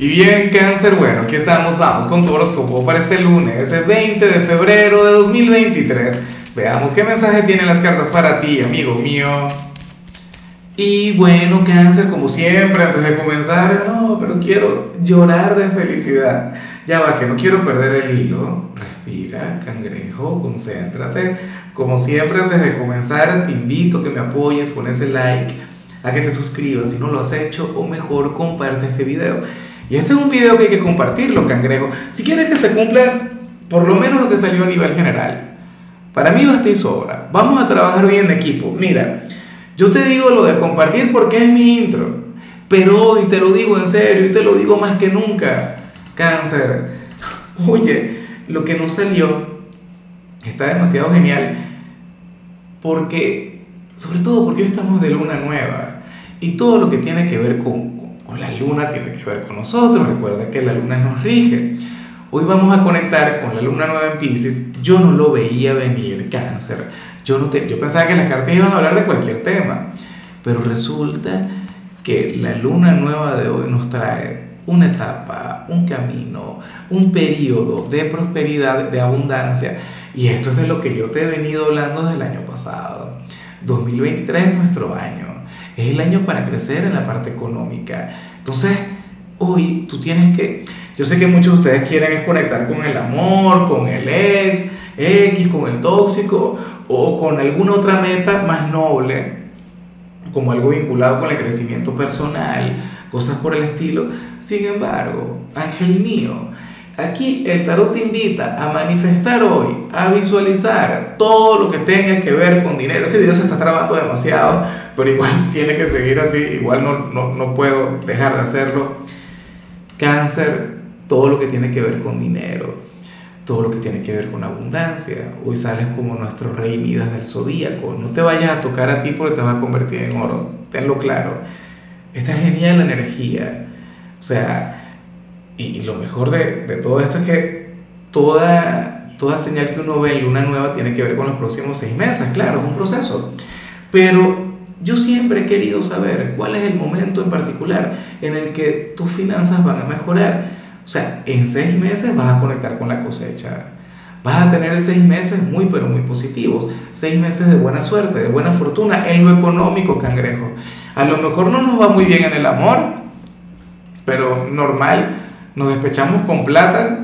Y bien, cáncer, bueno, aquí estamos, vamos con tu horóscopo para este lunes, el 20 de febrero de 2023. Veamos qué mensaje tienen las cartas para ti, amigo mío. Y bueno, cáncer, como siempre, antes de comenzar, no, pero quiero llorar de felicidad. Ya va, que no quiero perder el hilo. Respira, cangrejo, concéntrate. Como siempre, antes de comenzar, te invito a que me apoyes con ese like, a que te suscribas si no lo has hecho, o mejor, comparte este video. Y este es un video que hay que compartirlo, cangrejo. Si quieres que se cumpla por lo menos lo que salió a nivel general. Para mí basta y sobra. Vamos a trabajar bien en equipo. Mira, yo te digo lo de compartir porque es mi intro. Pero hoy te lo digo en serio y te lo digo más que nunca. Cáncer. Oye, lo que no salió está demasiado genial porque, sobre todo porque hoy estamos de luna nueva y todo lo que tiene que ver con, con la luna tiene que ver con nosotros. Recuerda que la luna nos rige. Hoy vamos a conectar con la luna nueva en Pisces. Yo no lo veía venir, cáncer. Yo, no te, yo pensaba que las cartas iban a hablar de cualquier tema. Pero resulta que la luna nueva de hoy nos trae una etapa, un camino, un periodo de prosperidad, de abundancia. Y esto es de lo que yo te he venido hablando desde el año pasado. 2023 es nuestro año es el año para crecer en la parte económica. Entonces, hoy tú tienes que, yo sé que muchos de ustedes quieren es conectar con el amor, con el ex, X, con el tóxico o con alguna otra meta más noble, como algo vinculado con el crecimiento personal, cosas por el estilo. Sin embargo, ángel mío, Aquí el tarot te invita a manifestar hoy, a visualizar todo lo que tenga que ver con dinero. Este video se está trabando demasiado, pero igual tiene que seguir así, igual no, no, no puedo dejar de hacerlo. Cáncer, todo lo que tiene que ver con dinero, todo lo que tiene que ver con abundancia. Hoy sales como nuestro rey Midas del zodíaco. No te vayas a tocar a ti porque te vas a convertir en oro, tenlo claro. Está genial la energía. O sea, y, lo mejor de, de, todo esto es que toda, toda señal que uno ve en luna nueva tiene que ver con los próximos seis meses, claro, es un proceso. Pero yo siempre he querido saber cuál es el momento en particular en el que tus finanzas van a mejorar. O sea, en seis meses vas a conectar con la cosecha. Vas a tener seis meses muy, pero muy positivos. Seis meses de buena suerte, de buena fortuna en lo económico, cangrejo. A lo mejor no nos va muy bien en el amor, pero normal nos despechamos con plata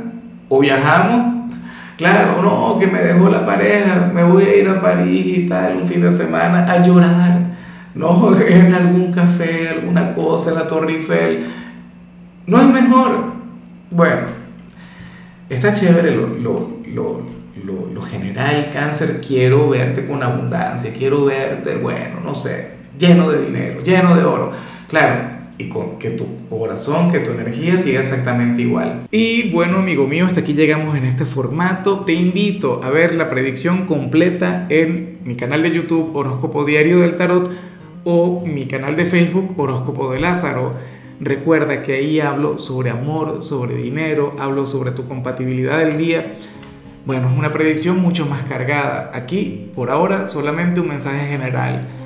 o viajamos. Claro, no, que me dejó la pareja, me voy a ir a París y tal, un fin de semana a llorar. No, en algún café, alguna cosa, en la Torre Eiffel. No es mejor. Bueno, está chévere lo, lo, lo, lo, general, cáncer. Quiero verte con abundancia, quiero verte, bueno, no sé, lleno de dinero, lleno de oro. Claro, y con que tu corazón, que tu energía siga exactamente igual. Y bueno, amigo mío, hasta aquí llegamos en este formato. Te invito a ver la predicción completa en mi canal de YouTube Horóscopo Diario del Tarot o mi canal de Facebook Horóscopo de Lázaro. Recuerda que ahí hablo sobre amor, sobre dinero, hablo sobre tu compatibilidad del día. Bueno, es una predicción mucho más cargada. Aquí, por ahora, solamente un mensaje general